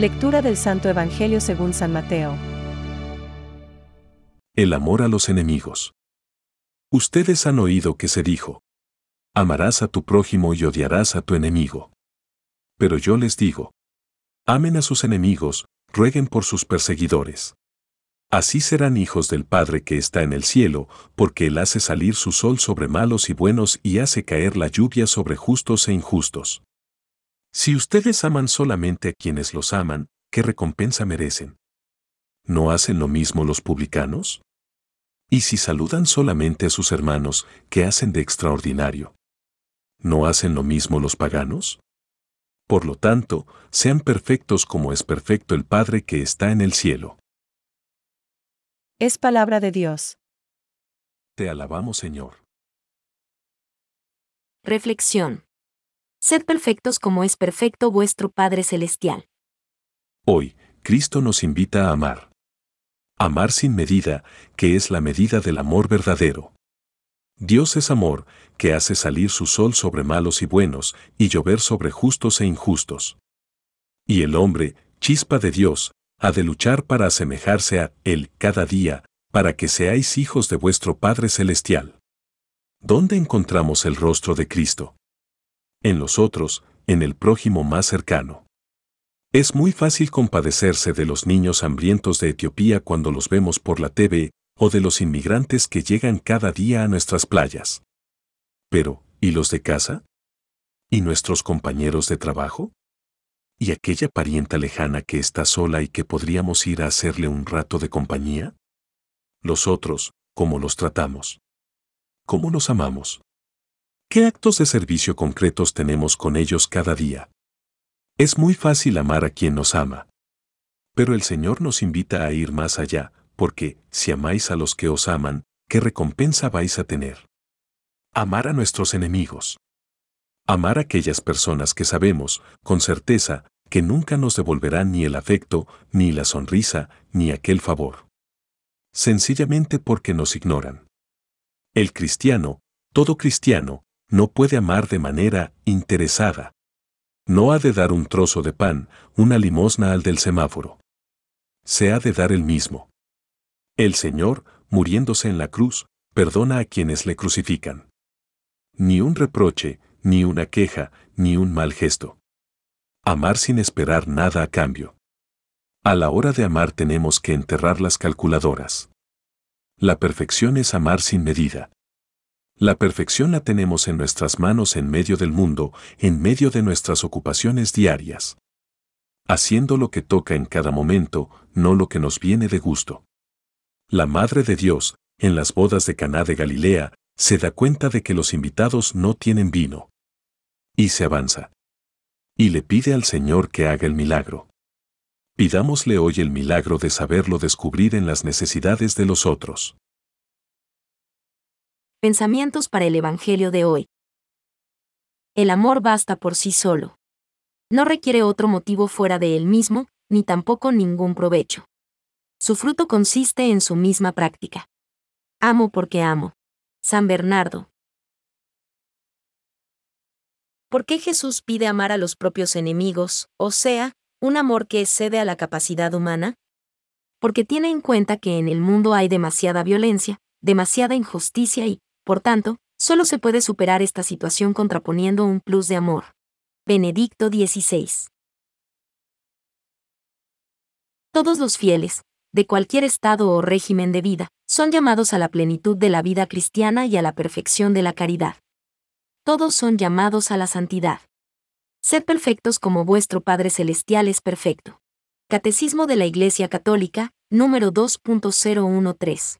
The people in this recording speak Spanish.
Lectura del Santo Evangelio según San Mateo. El amor a los enemigos. Ustedes han oído que se dijo, amarás a tu prójimo y odiarás a tu enemigo. Pero yo les digo, amen a sus enemigos, rueguen por sus perseguidores. Así serán hijos del Padre que está en el cielo, porque Él hace salir su sol sobre malos y buenos y hace caer la lluvia sobre justos e injustos. Si ustedes aman solamente a quienes los aman, ¿qué recompensa merecen? ¿No hacen lo mismo los publicanos? ¿Y si saludan solamente a sus hermanos, qué hacen de extraordinario? ¿No hacen lo mismo los paganos? Por lo tanto, sean perfectos como es perfecto el Padre que está en el cielo. Es palabra de Dios. Te alabamos, Señor. Reflexión. Sed perfectos como es perfecto vuestro Padre Celestial. Hoy, Cristo nos invita a amar. Amar sin medida, que es la medida del amor verdadero. Dios es amor, que hace salir su sol sobre malos y buenos, y llover sobre justos e injustos. Y el hombre, chispa de Dios, ha de luchar para asemejarse a Él cada día, para que seáis hijos de vuestro Padre Celestial. ¿Dónde encontramos el rostro de Cristo? En los otros, en el prójimo más cercano. Es muy fácil compadecerse de los niños hambrientos de Etiopía cuando los vemos por la TV, o de los inmigrantes que llegan cada día a nuestras playas. Pero, ¿y los de casa? ¿Y nuestros compañeros de trabajo? ¿Y aquella parienta lejana que está sola y que podríamos ir a hacerle un rato de compañía? Los otros, ¿cómo los tratamos? ¿Cómo los amamos? ¿Qué actos de servicio concretos tenemos con ellos cada día? Es muy fácil amar a quien nos ama. Pero el Señor nos invita a ir más allá, porque, si amáis a los que os aman, ¿qué recompensa vais a tener? Amar a nuestros enemigos. Amar a aquellas personas que sabemos, con certeza, que nunca nos devolverán ni el afecto, ni la sonrisa, ni aquel favor. Sencillamente porque nos ignoran. El cristiano, todo cristiano, no puede amar de manera interesada. No ha de dar un trozo de pan, una limosna al del semáforo. Se ha de dar el mismo. El Señor, muriéndose en la cruz, perdona a quienes le crucifican. Ni un reproche, ni una queja, ni un mal gesto. Amar sin esperar nada a cambio. A la hora de amar tenemos que enterrar las calculadoras. La perfección es amar sin medida. La perfección la tenemos en nuestras manos en medio del mundo, en medio de nuestras ocupaciones diarias. Haciendo lo que toca en cada momento, no lo que nos viene de gusto. La Madre de Dios, en las bodas de Caná de Galilea, se da cuenta de que los invitados no tienen vino. Y se avanza. Y le pide al Señor que haga el milagro. Pidámosle hoy el milagro de saberlo descubrir en las necesidades de los otros. Pensamientos para el Evangelio de hoy. El amor basta por sí solo. No requiere otro motivo fuera de él mismo, ni tampoco ningún provecho. Su fruto consiste en su misma práctica. Amo porque amo. San Bernardo. ¿Por qué Jesús pide amar a los propios enemigos, o sea, un amor que excede a la capacidad humana? Porque tiene en cuenta que en el mundo hay demasiada violencia, demasiada injusticia y, por tanto, solo se puede superar esta situación contraponiendo un plus de amor. Benedicto XVI. Todos los fieles, de cualquier estado o régimen de vida, son llamados a la plenitud de la vida cristiana y a la perfección de la caridad. Todos son llamados a la santidad. Sed perfectos como vuestro Padre Celestial es perfecto. Catecismo de la Iglesia Católica, número 2.013.